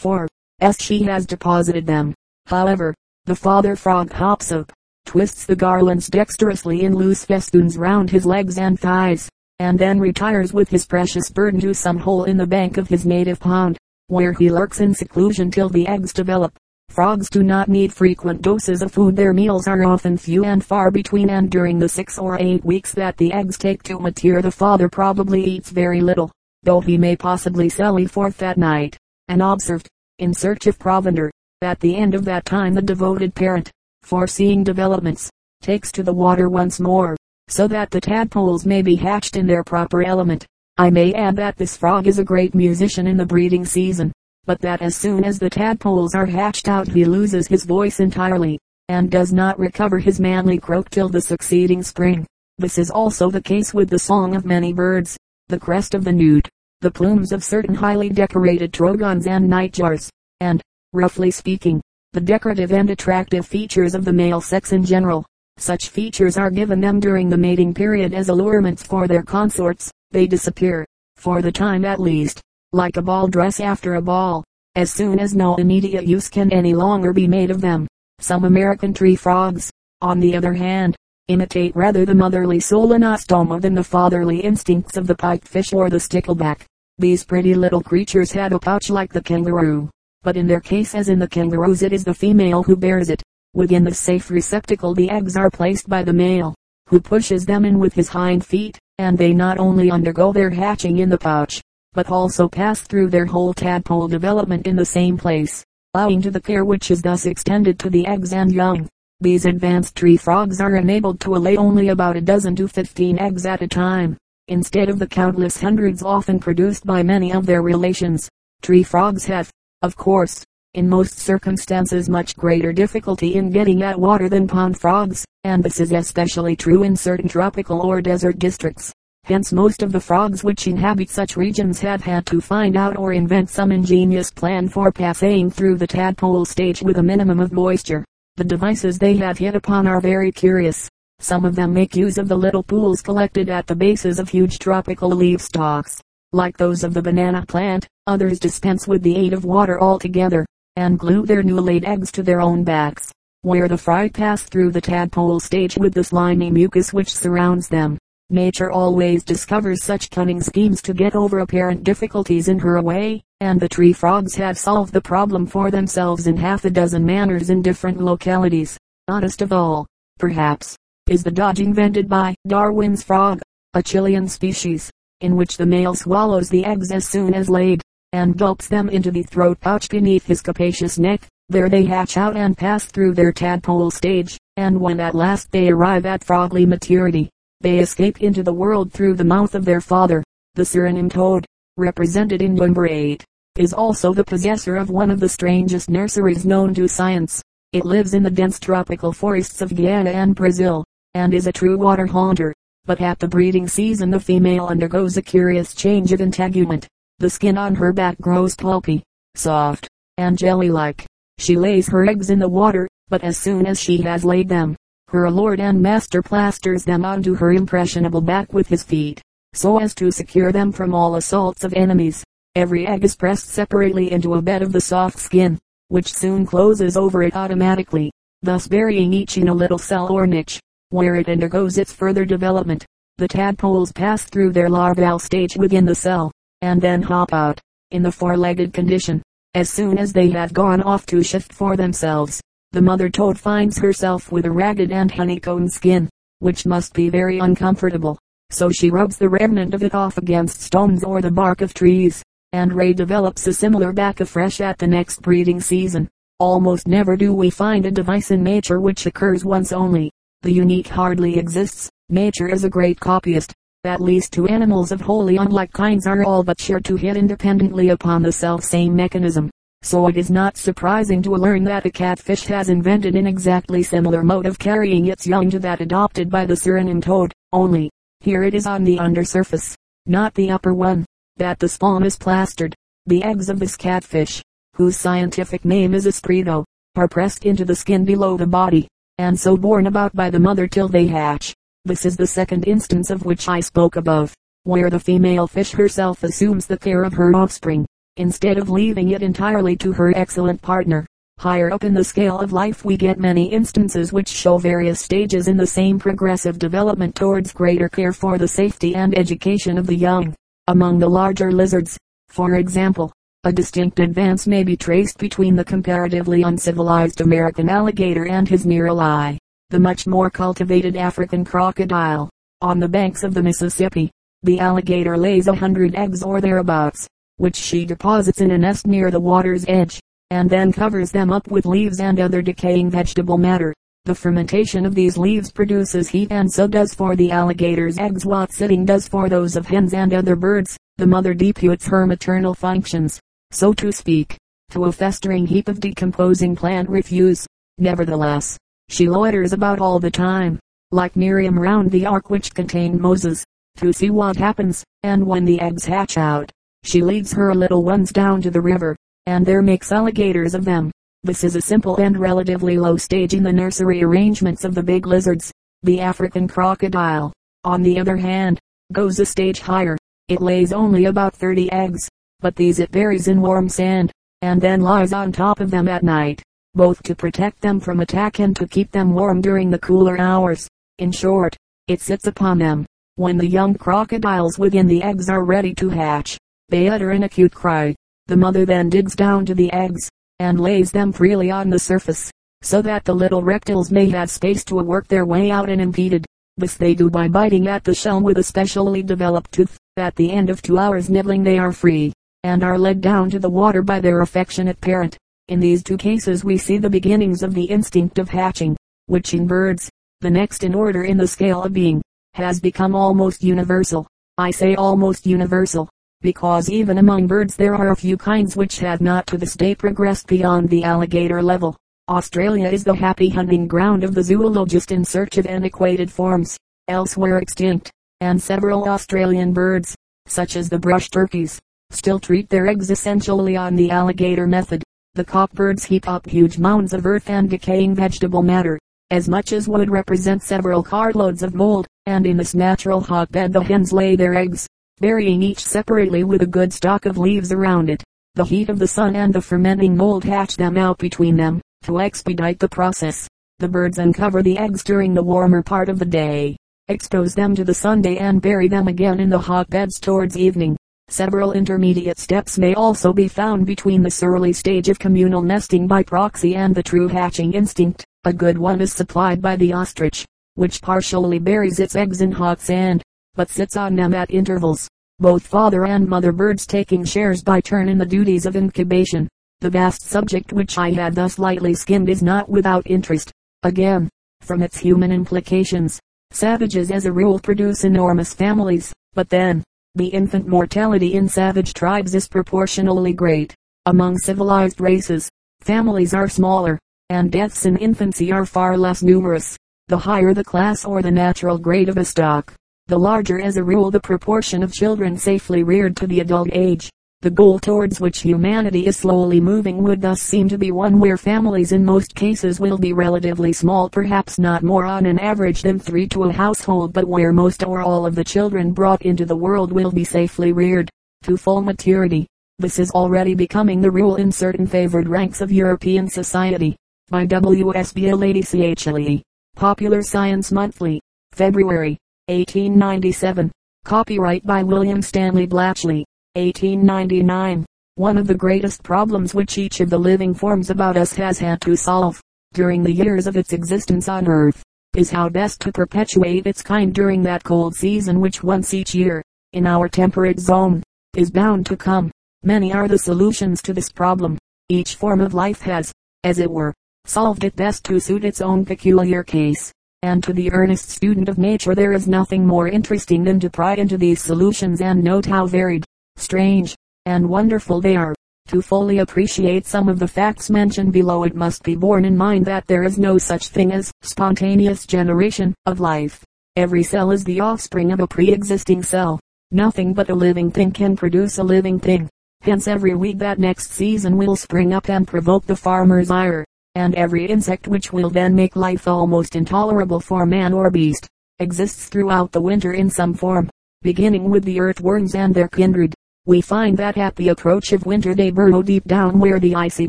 for, as she has deposited them. However, the father frog hops up, twists the garlands dexterously in loose festoons round his legs and thighs, and then retires with his precious burden to some hole in the bank of his native pond, where he lurks in seclusion till the eggs develop. Frogs do not need frequent doses of food. Their meals are often few and far between and during the six or eight weeks that the eggs take to mature the father probably eats very little, though he may possibly sally forth at night, and observed, in search of provender. At the end of that time the devoted parent, foreseeing developments, takes to the water once more, so that the tadpoles may be hatched in their proper element. I may add that this frog is a great musician in the breeding season but that as soon as the tadpoles are hatched out he loses his voice entirely, and does not recover his manly croak till the succeeding spring. This is also the case with the song of many birds, the crest of the newt, the plumes of certain highly decorated trogons and nightjars, and, roughly speaking, the decorative and attractive features of the male sex in general. Such features are given them during the mating period as allurements for their consorts. They disappear, for the time at least, like a ball dress after a ball, as soon as no immediate use can any longer be made of them. Some American tree frogs, on the other hand, imitate rather the motherly solenostoma than the fatherly instincts of the pipefish or the stickleback. These pretty little creatures had a pouch like the kangaroo, but in their case as in the kangaroos it is the female who bears it. Within the safe receptacle the eggs are placed by the male, who pushes them in with his hind feet, and they not only undergo their hatching in the pouch, but also pass through their whole tadpole development in the same place, owing to the care which is thus extended to the eggs and young. These advanced tree frogs are enabled to lay only about a dozen to fifteen eggs at a time, instead of the countless hundreds often produced by many of their relations. Tree frogs have, of course, in most circumstances much greater difficulty in getting at water than pond frogs, and this is especially true in certain tropical or desert districts. Hence most of the frogs which inhabit such regions have had to find out or invent some ingenious plan for passing through the tadpole stage with a minimum of moisture. The devices they have hit upon are very curious. Some of them make use of the little pools collected at the bases of huge tropical leaf stalks, like those of the banana plant. Others dispense with the aid of water altogether, and glue their new laid eggs to their own backs, where the fry pass through the tadpole stage with the slimy mucus which surrounds them. Nature always discovers such cunning schemes to get over apparent difficulties in her way, and the tree frogs have solved the problem for themselves in half a dozen manners in different localities. Oddest of all, perhaps, is the dodge invented by Darwin's frog, a Chilean species, in which the male swallows the eggs as soon as laid, and gulps them into the throat pouch beneath his capacious neck. There they hatch out and pass through their tadpole stage, and when at last they arrive at frogly maturity, they escape into the world through the mouth of their father. The Suriname toad, represented in number 8, is also the possessor of one of the strangest nurseries known to science. It lives in the dense tropical forests of Guyana and Brazil, and is a true water haunter. But at the breeding season the female undergoes a curious change of integument. The skin on her back grows pulpy, soft, and jelly-like. She lays her eggs in the water, but as soon as she has laid them, her lord and master plasters them onto her impressionable back with his feet, so as to secure them from all assaults of enemies. Every egg is pressed separately into a bed of the soft skin, which soon closes over it automatically, thus burying each in a little cell or niche, where it undergoes its further development. The tadpoles pass through their larval stage within the cell, and then hop out, in the four-legged condition, as soon as they have gone off to shift for themselves the mother toad finds herself with a ragged and honeycombed skin, which must be very uncomfortable. So she rubs the remnant of it off against stones or the bark of trees, and Ray develops a similar back afresh at the next breeding season. Almost never do we find a device in nature which occurs once only. The unique hardly exists. Nature is a great copyist. At least two animals of wholly unlike kinds are all but sure to hit independently upon the self same mechanism so it is not surprising to learn that a catfish has invented an exactly similar mode of carrying its young to that adopted by the Suriname toad, only, here it is on the undersurface, not the upper one, that the spawn is plastered. The eggs of this catfish, whose scientific name is Aspredo, are pressed into the skin below the body, and so borne about by the mother till they hatch. This is the second instance of which I spoke above, where the female fish herself assumes the care of her offspring instead of leaving it entirely to her excellent partner. Higher up in the scale of life we get many instances which show various stages in the same progressive development towards greater care for the safety and education of the young. Among the larger lizards, for example, a distinct advance may be traced between the comparatively uncivilized American alligator and his near ally, the much more cultivated African crocodile. On the banks of the Mississippi, the alligator lays a hundred eggs or thereabouts, which she deposits in a nest near the water's edge and then covers them up with leaves and other decaying vegetable matter. The fermentation of these leaves produces heat and so does for the alligator's eggs what sitting does for those of hens and other birds. The mother deputes her maternal functions, so to speak, to a festering heap of decomposing plant refuse. Nevertheless, she loiters about all the time, like Miriam round the ark which contained Moses, to see what happens, and when the eggs hatch out, she leads her little ones down to the river, and there makes alligators of them. This is a simple and relatively low stage in the nursery arrangements of the big lizards. The African crocodile, on the other hand, goes a stage higher. It lays only about 30 eggs, but these it buries in warm sand, and then lies on top of them at night, both to protect them from attack and to keep them warm during the cooler hours. In short, it sits upon them. When the young crocodiles within the eggs are ready to hatch, they utter an acute cry, the mother then digs down to the eggs, and lays them freely on the surface, so that the little reptiles may have space to work their way out unimpeded. This they do by biting at the shell with a specially developed tooth. At the end of two hours nibbling they are free, and are led down to the water by their affectionate parent. In these two cases we see the beginnings of the instinct of hatching, which in birds, the next in order in the scale of being, has become almost universal. I say almost universal, because even among birds there are a few kinds which have not to this day progressed beyond the alligator level. Australia is the happy hunting ground of the zoologist in search of antiquated forms, elsewhere extinct, and several Australian birds, such as the brush turkeys, still treat their eggs essentially on the alligator method. The cockbirds heap up huge mounds of earth and decaying vegetable matter, as much as would represent several cartloads of mold, and in this natural hotbed the hens lay their eggs, burying each separately with a good stock of leaves around it. The heat of the sun and the fermenting mold hatch them out between them. To expedite the process, the birds uncover the eggs during the warmer part of the day, expose them to the sunday and bury them again in the hotbeds towards evening. Several intermediate steps may also be found between this early stage of communal nesting by proxy and the true hatching instinct. A good one is supplied by the ostrich, which partially buries its eggs in hot sand, but sits on them at intervals, both father and mother birds taking shares by turn in the duties of incubation. The vast subject which I had thus lightly skimmed is not without interest. Again, from its human implications, savages as a rule produce enormous families, but then, the infant mortality in savage tribes is proportionally great. Among civilized races, families are smaller, and deaths in infancy are far less numerous. The higher the class or the natural grade of a stock, the larger as a rule the proportion of children safely reared to the adult age. The goal towards which humanity is slowly moving would thus seem to be one where families in most cases will be relatively small perhaps not more on an average than three to a household but where most or all of the children brought into the world will be safely reared to full maturity. This is already becoming the rule in certain favored ranks of European society. By W. S. Lady C. H. L. E. Popular Science Monthly. February. 1897. Copyright by William Stanley Blatchley. 1899. One of the greatest problems which each of the living forms about us has had to solve, during the years of its existence on earth, is how best to perpetuate its kind during that cold season which once each year, in our temperate zone, is bound to come. Many are the solutions to this problem. Each form of life has, as it were, solved it best to suit its own peculiar case and to the earnest student of nature there is nothing more interesting than to pry into these solutions and note how varied, strange, and wonderful they are. To fully appreciate some of the facts mentioned below it must be borne in mind that there is no such thing as spontaneous generation of life. Every cell is the offspring of a pre-existing cell. Nothing but a living thing can produce a living thing. Hence every weed that next season will spring up and provoke the farmer's ire and every insect which will then make life almost intolerable for man or beast, exists throughout the winter in some form, beginning with the earthworms and their kindred, we find that at the approach of winter they burrow deep down where the icy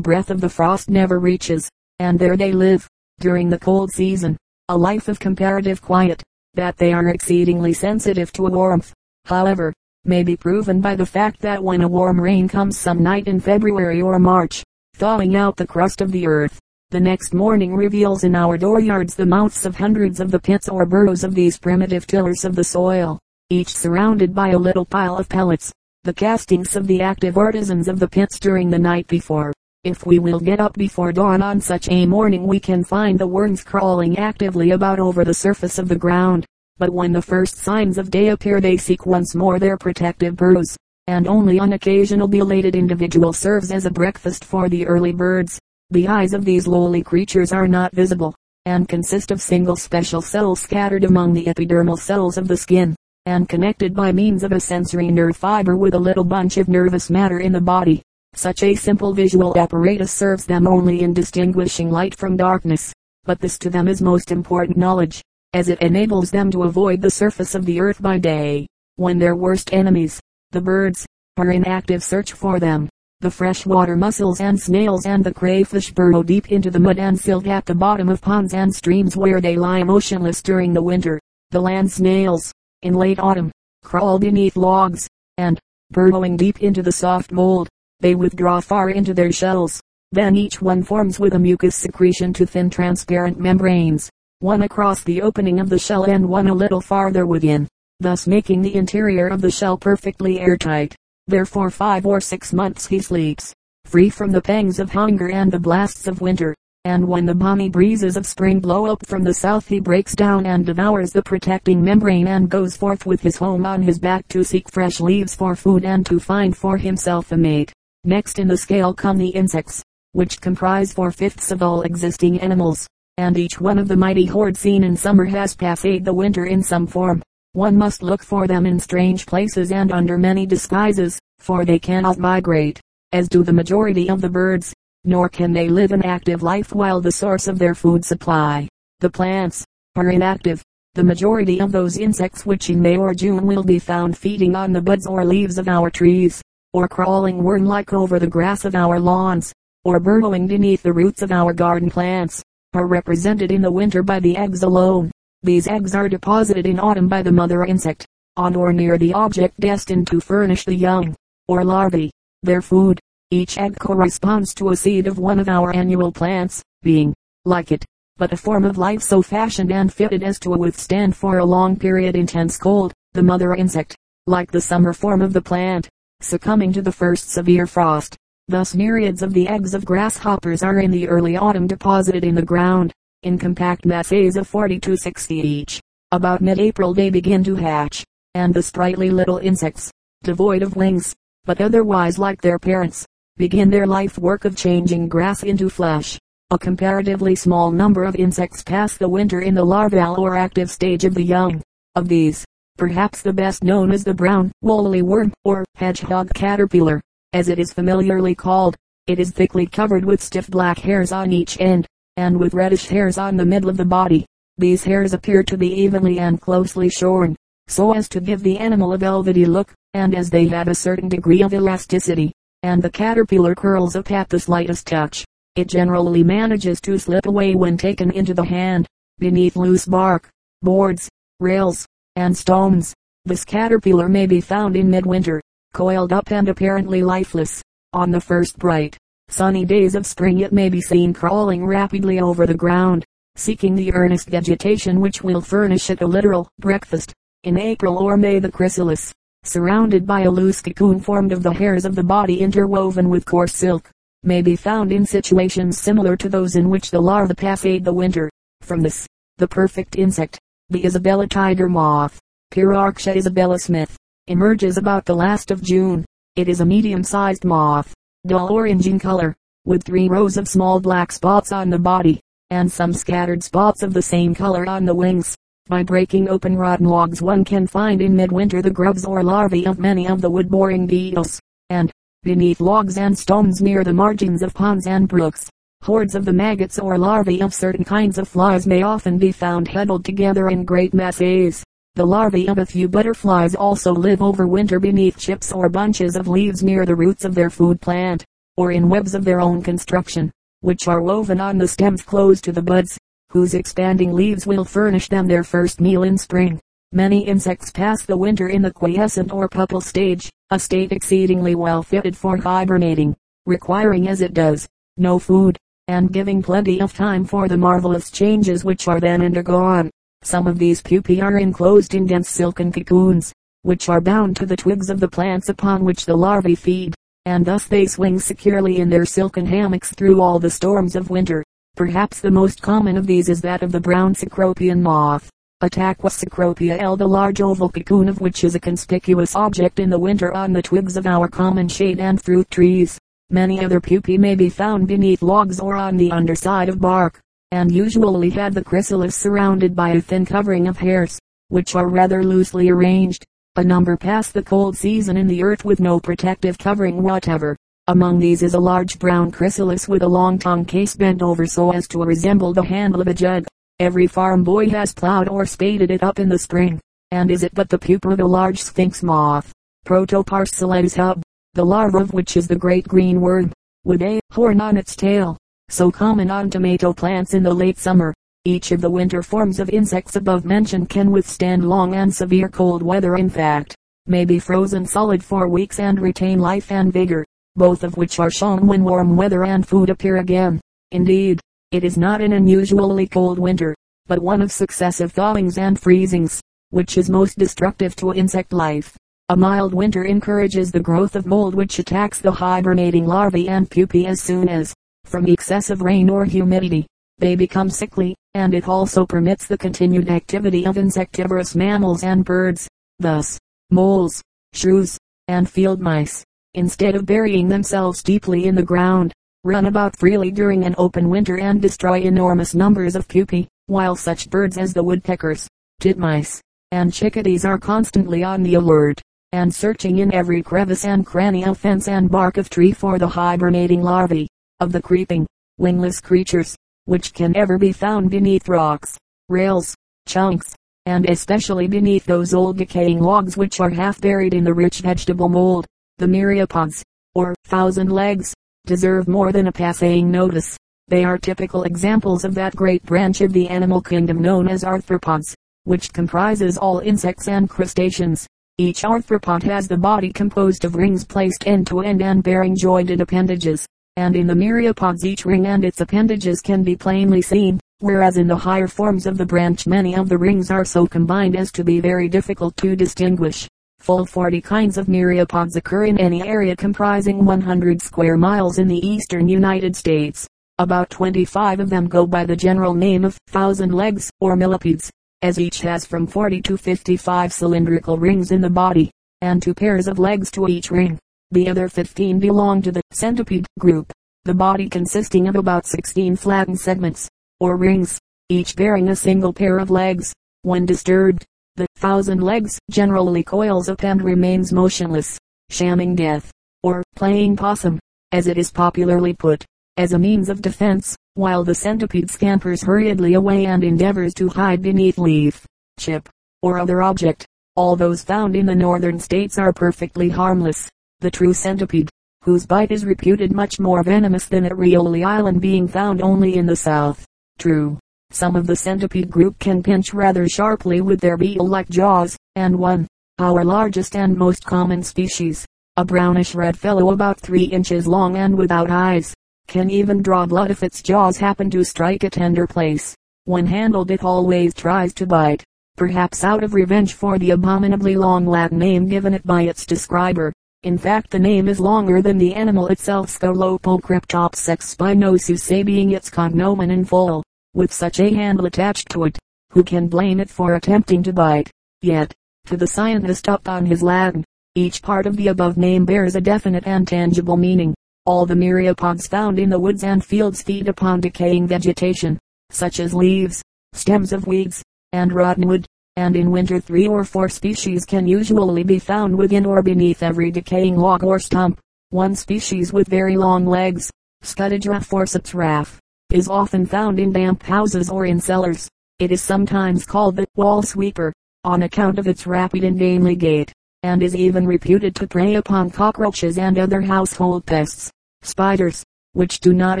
breath of the frost never reaches, and there they live, during the cold season, a life of comparative quiet, that they are exceedingly sensitive to warmth, however, may be proven by the fact that when a warm rain comes some night in February or March, thawing out the crust of the earth, the next morning reveals in our dooryards the mouths of hundreds of the pits or burrows of these primitive tillers of the soil, each surrounded by a little pile of pellets, the castings of the active artisans of the pits during the night before. If we will get up before dawn on such a morning we can find the worms crawling actively about over the surface of the ground. But when the first signs of day appear they seek once more their protective burrows, and only an occasional belated individual serves as a breakfast for the early birds. The eyes of these lowly creatures are not visible, and consist of single special cells scattered among the epidermal cells of the skin, and connected by means of a sensory nerve fiber with a little bunch of nervous matter in the body. Such a simple visual apparatus serves them only in distinguishing light from darkness, but this to them is most important knowledge, as it enables them to avoid the surface of the earth by day, when their worst enemies, the birds, are in active search for them. The freshwater mussels and snails and the crayfish burrow deep into the mud and silt at the bottom of ponds and streams where they lie motionless during the winter. The land snails, in late autumn, crawl beneath logs, and, burrowing deep into the soft mold, they withdraw far into their shells. Then each one forms with a mucus secretion to thin transparent membranes, one across the opening of the shell and one a little farther within, thus making the interior of the shell perfectly airtight. There for five or six months he sleeps, free from the pangs of hunger and the blasts of winter. And when the balmy breezes of spring blow up from the south he breaks down and devours the protecting membrane and goes forth with his home on his back to seek fresh leaves for food and to find for himself a mate. Next in the scale come the insects, which comprise four-fifths of all existing animals, and each one of the mighty horde seen in summer has passed the winter in some form. One must look for them in strange places and under many disguises, for they cannot migrate, as do the majority of the birds, nor can they live an active life while the source of their food supply, the plants, are inactive. The majority of those insects which in May or June will be found feeding on the buds or leaves of our trees, or crawling worm-like over the grass of our lawns, or burrowing beneath the roots of our garden plants, are represented in the winter by the eggs alone. These eggs are deposited in autumn by the mother insect, on or near the object destined to furnish the young, or larvae, their food. Each egg corresponds to a seed of one of our annual plants, being, like it, but a form of life so fashioned and fitted as to withstand for a long period intense cold. The mother insect, like the summer form of the plant, succumbing to the first severe frost. Thus myriads of the eggs of grasshoppers are in the early autumn deposited in the ground in compact masses of 40 to 60 each. About mid-April they begin to hatch, and the sprightly little insects, devoid of wings, but otherwise like their parents, begin their life work of changing grass into flesh. A comparatively small number of insects pass the winter in the larval or active stage of the young. Of these, perhaps the best known is the brown, woolly worm, or hedgehog caterpillar, as it is familiarly called. It is thickly covered with stiff black hairs on each end, and with reddish hairs on the middle of the body. These hairs appear to be evenly and closely shorn, so as to give the animal a velvety look, and as they have a certain degree of elasticity, and the caterpillar curls up at the slightest touch, it generally manages to slip away when taken into the hand, beneath loose bark, boards, rails, and stones. This caterpillar may be found in midwinter, coiled up and apparently lifeless, on the first bright, sunny days of spring it may be seen crawling rapidly over the ground, seeking the earnest vegetation which will furnish it a literal breakfast. In April or May the chrysalis, surrounded by a loose cocoon formed of the hairs of the body interwoven with coarse silk, may be found in situations similar to those in which the larva passade the winter. From this, the perfect insect, the Isabella tiger moth, Pyrrharctia Isabella Smith, emerges about the last of June. It is a medium-sized moth, dull orange in color, with three rows of small black spots on the body, and some scattered spots of the same color on the wings. By breaking open rotten logs one can find in midwinter the grubs or larvae of many of the wood-boring beetles, and, beneath logs and stones near the margins of ponds and brooks, hordes of the maggots or larvae of certain kinds of flies may often be found huddled together in great masses. The larvae of a few butterflies also live over winter beneath chips or bunches of leaves near the roots of their food plant, or in webs of their own construction, which are woven on the stems close to the buds, whose expanding leaves will furnish them their first meal in spring. Many insects pass the winter in the quiescent or pupal stage, a state exceedingly well fitted for hibernating, requiring as it does, no food, and giving plenty of time for the marvelous changes which are then undergone. Some of these pupae are enclosed in dense silken cocoons, which are bound to the twigs of the plants upon which the larvae feed, and thus they swing securely in their silken hammocks through all the storms of winter. Perhaps the most common of these is that of the brown cecropian moth. Attacus cecropia L. The large oval cocoon of which is a conspicuous object in the winter on the twigs of our common shade and fruit trees. Many other pupae may be found beneath logs or on the underside of bark and usually had the chrysalis surrounded by a thin covering of hairs, which are rather loosely arranged. A number pass the cold season in the earth with no protective covering whatever. Among these is a large brown chrysalis with a long tongue case bent over so as to resemble the handle of a jug. Every farm boy has plowed or spaded it up in the spring. And is it but the pupa of a large sphinx moth, Protoparce celeus hub, the larva of which is the great green worm, with a horn on its tail, so common on tomato plants in the late summer. Each of the winter forms of insects above mentioned can withstand long and severe cold weather in fact, may be frozen solid for weeks and retain life and vigor, both of which are shown when warm weather and food appear again. Indeed, it is not an unusually cold winter, but one of successive thawings and freezings, which is most destructive to insect life. A mild winter encourages the growth of mold which attacks the hibernating larvae and pupae as soon as, from excessive rain or humidity, they become sickly, and it also permits the continued activity of insectivorous mammals and birds. Thus, moles, shrews, and field mice, instead of burying themselves deeply in the ground, run about freely during an open winter and destroy enormous numbers of pupae, while such birds as the woodpeckers, titmice, and chickadees are constantly on the alert, and searching in every crevice and cranny of fence and bark of tree for the hibernating larvae of the creeping, wingless creatures, which can ever be found beneath rocks, rails, chunks, and especially beneath those old decaying logs which are half buried in the rich vegetable mold. The myriapods, or thousand legs, deserve more than a passing notice. They are typical examples of that great branch of the animal kingdom known as arthropods, which comprises all insects and crustaceans. Each arthropod has the body composed of rings placed end to end and bearing jointed appendages and in the myriapods each ring and its appendages can be plainly seen, whereas in the higher forms of the branch many of the rings are so combined as to be very difficult to distinguish. Full 40 kinds of myriapods occur in any area comprising 100 square miles in the eastern United States. About 25 of them go by the general name of thousand legs or millipedes, as each has from 40 to 55 cylindrical rings in the body, and two pairs of legs to each ring. The other 15 belong to the centipede group, the body consisting of about 16 flattened segments, or rings, each bearing a single pair of legs. When disturbed, the thousand legs generally coils up and remains motionless, shamming death, or playing possum, as it is popularly put, as a means of defense, while the centipede scampers hurriedly away and endeavors to hide beneath leaf, chip, or other object. All those found in the northern states are perfectly harmless the true centipede, whose bite is reputed much more venomous than at Rioli Island being found only in the south. True, some of the centipede group can pinch rather sharply with their beetle-like jaws, and one, our largest and most common species, a brownish red fellow about three inches long and without eyes, can even draw blood if its jaws happen to strike a tender place. When handled it always tries to bite, perhaps out of revenge for the abominably long Latin name given it by its describer. In fact the name is longer than the animal itself Scolopocryptops sexspinosus being its cognomen in full, with such a handle attached to it. Who can blame it for attempting to bite? Yet, to the scientist up on his Latin, each part of the above name bears a definite and tangible meaning. All the myriapods found in the woods and fields feed upon decaying vegetation, such as leaves, stems of weeds, and rotten wood and in winter three or four species can usually be found within or beneath every decaying log or stump. One species with very long legs, Scutigera forceps raff, is often found in damp houses or in cellars. It is sometimes called the wall sweeper, on account of its rapid and gainly gait, and is even reputed to prey upon cockroaches and other household pests. Spiders, which do not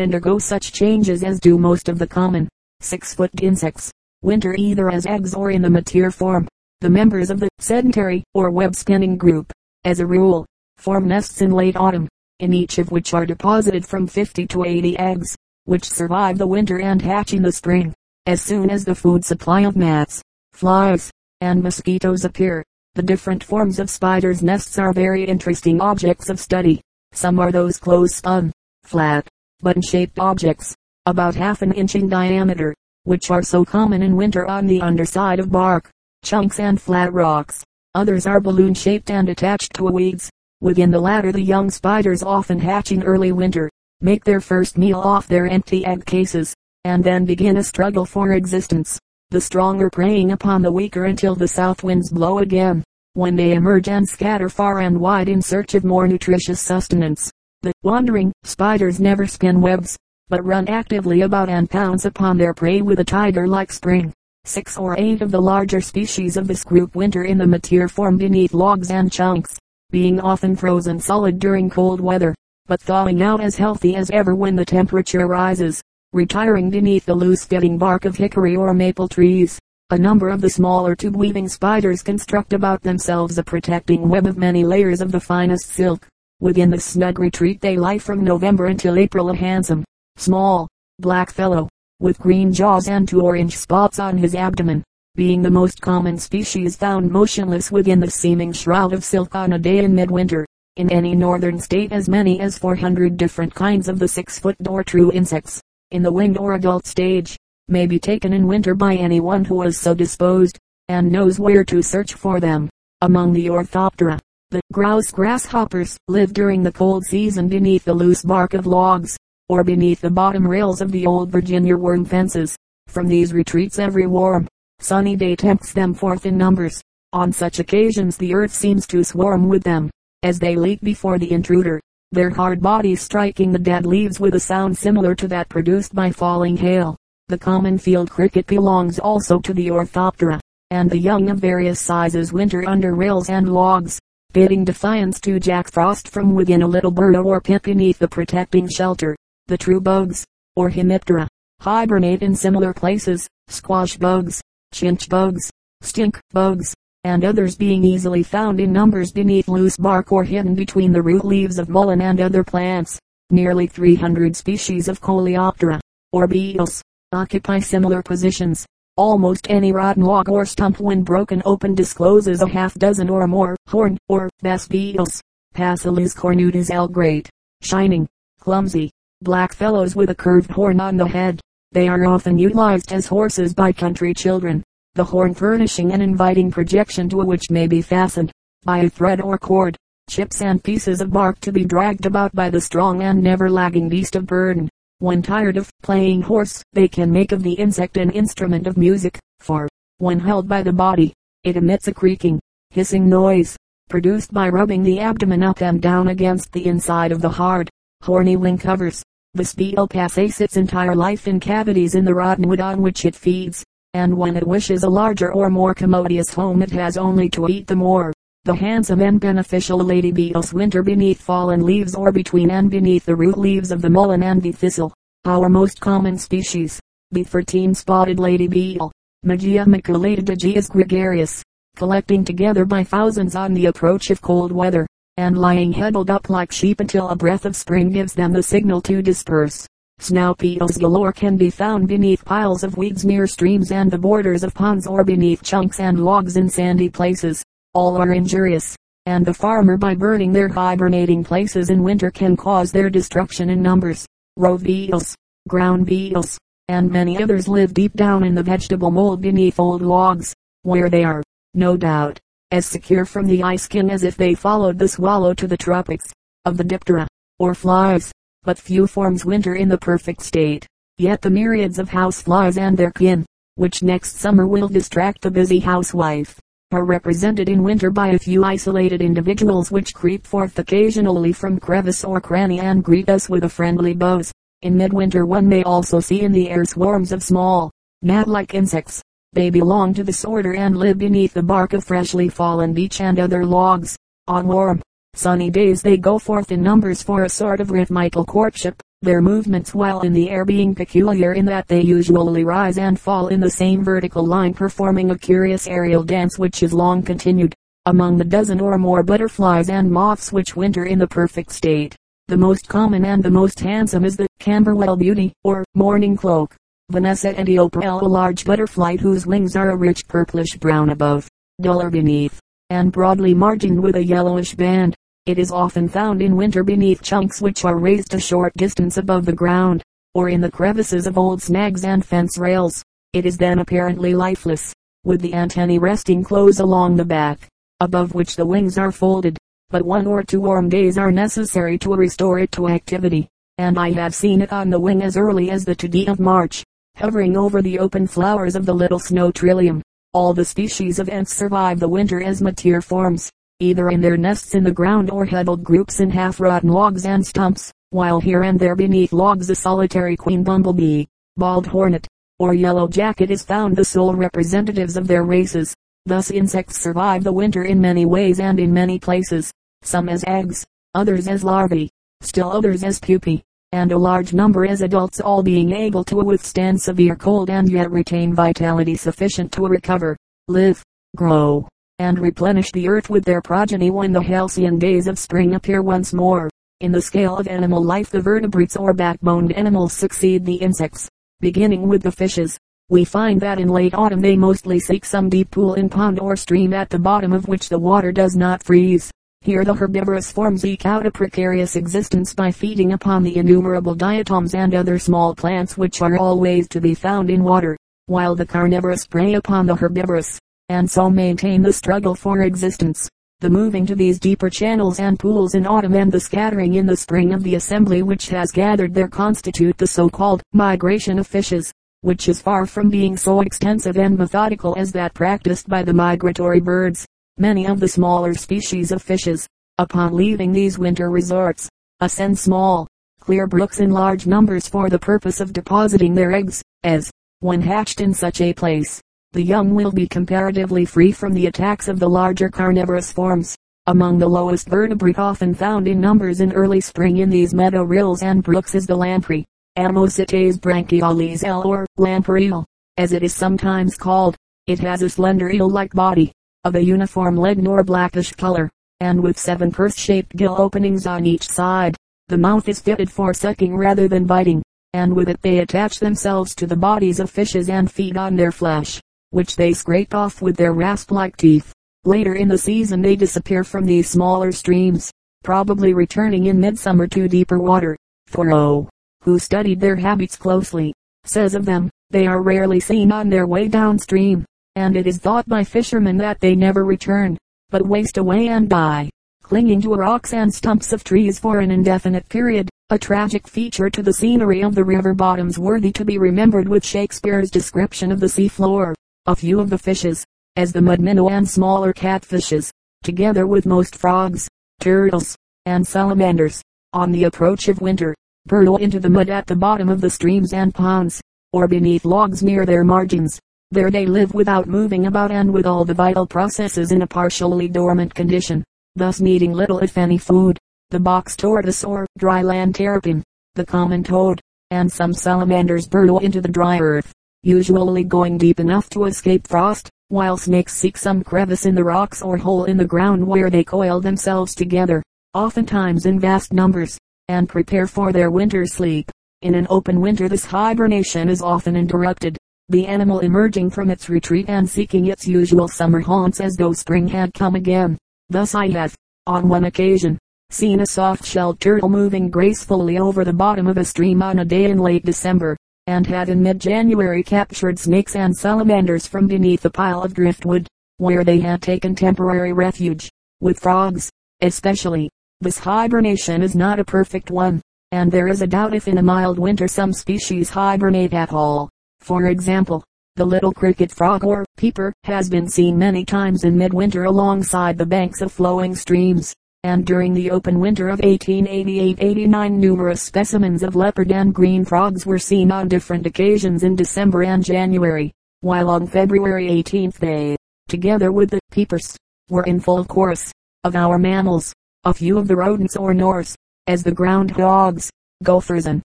undergo such changes as do most of the common, six-foot insects, winter either as eggs or in the mature form. The members of the sedentary or web spinning group, as a rule, form nests in late autumn, in each of which are deposited from 50 to 80 eggs, which survive the winter and hatch in the spring. As soon as the food supply of gnats, flies, and mosquitoes appear, the different forms of spiders' nests are very interesting objects of study. Some are those close spun, flat, button-shaped objects, about half an inch in diameter, which are so common in winter on the underside of bark, chunks and flat rocks. Others are balloon-shaped and attached to weeds. Within the latter the young spiders often hatch in early winter, make their first meal off their empty egg cases, and then begin a struggle for existence, the stronger preying upon the weaker until the south winds blow again, when they emerge and scatter far and wide in search of more nutritious sustenance. The wandering spiders never spin webs, but run actively about and pounce upon their prey with a tiger-like spring. Six or eight of the larger species of this group winter in the mature form beneath logs and chunks, being often frozen solid during cold weather, but thawing out as healthy as ever when the temperature rises, retiring beneath the loose-fitting bark of hickory or maple trees. A number of the smaller tube-weaving spiders construct about themselves a protecting web of many layers of the finest silk. Within the snug retreat they lie from November until April a handsome, small, black fellow, with green jaws and two orange spots on his abdomen, being the most common species found motionless within the seeming shroud of silk on a day in midwinter. In any northern state as many as 400 different kinds of the six-foot or true insects, in the winged or adult stage, may be taken in winter by anyone who is so disposed, and knows where to search for them. Among the Orthoptera, the grouse grasshoppers live during the cold season beneath the loose bark of logs, or beneath the bottom rails of the old Virginia worm fences. From these retreats every warm, sunny day tempts them forth in numbers. On such occasions the earth seems to swarm with them, as they leap before the intruder, their hard bodies striking the dead leaves with a sound similar to that produced by falling hail. The common field cricket belongs also to the Orthoptera, and the young of various sizes winter under rails and logs, bidding defiance to Jack Frost from within a little burrow or pit beneath the protecting shelter. The true bugs, or Hemiptera, hibernate in similar places, squash bugs, chinch bugs, stink bugs, and others being easily found in numbers beneath loose bark or hidden between the root leaves of mullein and other plants. Nearly 300 species of Coleoptera, or beetles, occupy similar positions. Almost any rotten log or stump when broken open discloses a half dozen or more horn or bess beetles. Passalus cornutus l great, shining, clumsy, black fellows with a curved horn on the head. They are often utilized as horses by country children, the horn furnishing an inviting projection to which may be fastened, by a thread or cord, chips and pieces of bark to be dragged about by the strong and never lagging beast of burden. When tired of playing horse, they can make of the insect an instrument of music, for, when held by the body, it emits a creaking, hissing noise, produced by rubbing the abdomen up and down against the inside of the hard, horny wing covers. The beetle passes its entire life in cavities in the rotten wood on which it feeds, and when it wishes a larger or more commodious home it has only to eat the more. The handsome and beneficial lady beetles winter beneath fallen leaves or between and beneath the root leaves of the mullein and the thistle. Our most common species, the 13 spotted lady beetle, Magia maculata gregarius, collecting together by thousands on the approach of cold weather and lying huddled up like sheep until a breath of spring gives them the signal to disperse. Snow beetles galore can be found beneath piles of weeds near streams and the borders of ponds or beneath chunks and logs in sandy places. All are injurious, and the farmer by burning their hibernating places in winter can cause their destruction in numbers. Rove beetles, ground beetles, and many others live deep down in the vegetable mold beneath old logs, where they are, no doubt, as secure from the ice skin as if they followed the swallow to the tropics. Of the diptera, or flies, but few forms winter in the perfect state. Yet the myriads of house flies and their kin, which next summer will distract the busy housewife, are represented in winter by a few isolated individuals which creep forth occasionally from crevice or cranny and greet us with a friendly buzz. In midwinter one may also see in the air swarms of small, gnat-like insects, They belong to this order and live beneath the bark of freshly fallen beech and other logs. On warm, sunny days they go forth in numbers for a sort of rhythmical courtship, their movements while in the air being peculiar in that they usually rise and fall in the same vertical line performing a curious aerial dance which is long continued. Among the dozen or more butterflies and moths which winter in the perfect state, the most common and the most handsome is the Camberwell beauty, or morning cloak. Vanessa Antiopa a large butterfly whose wings are a rich purplish brown above, duller beneath, and broadly margined with a yellowish band. It is often found in winter beneath chunks which are raised a short distance above the ground, or in the crevices of old snags and fence rails. It is then apparently lifeless, with the antennae resting close along the back, above which the wings are folded. But one or two warm days are necessary to restore it to activity, and I have seen it on the wing as early as the 2d of March hovering over the open flowers of the little snow trillium. All the species of ants survive the winter as mature forms, either in their nests in the ground or huddled groups in half-rotten logs and stumps, while here and there beneath logs a solitary queen bumblebee, bald hornet, or yellow jacket is found the sole representatives of their races. Thus insects survive the winter in many ways and in many places, some as eggs, others as larvae, still others as pupae and a large number as adults all being able to withstand severe cold and yet retain vitality sufficient to recover, live, grow, and replenish the earth with their progeny when the halcyon days of spring appear once more. In the scale of animal life the vertebrates or backboned animals succeed the insects. Beginning with the fishes, we find that in late autumn they mostly seek some deep pool in pond or stream at the bottom of which the water does not freeze. Here the herbivorous forms eke out a precarious existence by feeding upon the innumerable diatoms and other small plants which are always to be found in water, while the carnivorous prey upon the herbivorous, and so maintain the struggle for existence. The moving to these deeper channels and pools in autumn and the scattering in the spring of the assembly which has gathered there constitute the so-called migration of fishes, which is far from being so extensive and methodical as that practiced by the migratory birds. Many of the smaller species of fishes, upon leaving these winter resorts, ascend small, clear brooks in large numbers for the purpose of depositing their eggs, as, when hatched in such a place, the young will be comparatively free from the attacks of the larger carnivorous forms. Among the lowest vertebrate often found in numbers in early spring in these meadow rills and brooks is the lamprey, Ammocoetes branchialis L or lamprey eel, as it is sometimes called. It has a slender eel-like body, of a uniform leaden or blackish color, and with seven purse-shaped gill openings on each side. The mouth is fitted for sucking rather than biting, and with it they attach themselves to the bodies of fishes and feed on their flesh, which they scrape off with their rasp-like teeth. Later in the season they disappear from these smaller streams, probably returning in midsummer to deeper water. Thoreau, who studied their habits closely, says of them, they are rarely seen on their way downstream and it is thought by fishermen that they never return, but waste away and die, clinging to rocks and stumps of trees for an indefinite period, a tragic feature to the scenery of the river bottoms worthy to be remembered with Shakespeare's description of the sea floor. A few of the fishes, as the mud minnow and smaller catfishes, together with most frogs, turtles, and salamanders, on the approach of winter, burrow into the mud at the bottom of the streams and ponds, or beneath logs near their margins. There they live without moving about and with all the vital processes in a partially dormant condition, thus needing little if any food. The box tortoise or dry land terrapin, the common toad, and some salamanders burrow into the dry earth, usually going deep enough to escape frost, while snakes seek some crevice in the rocks or hole in the ground where they coil themselves together, oftentimes in vast numbers, and prepare for their winter sleep. In an open winter this hibernation is often interrupted, the animal emerging from its retreat and seeking its usual summer haunts as though spring had come again. Thus I have, on one occasion, seen a soft-shelled turtle moving gracefully over the bottom of a stream on a day in late December, and had in mid-January captured snakes and salamanders from beneath a pile of driftwood, where they had taken temporary refuge. With frogs, especially, this hibernation is not a perfect one, and there is a doubt if in a mild winter some species hibernate at all. For example, the little cricket frog or peeper has been seen many times in midwinter alongside the banks of flowing streams, and during the open winter of 1888-89 numerous specimens of leopard and green frogs were seen on different occasions in December and January. while on February 18th they, together with the peepers, were in full course. Of our mammals, a few of the rodents or nores, as the ground dogs, gophers and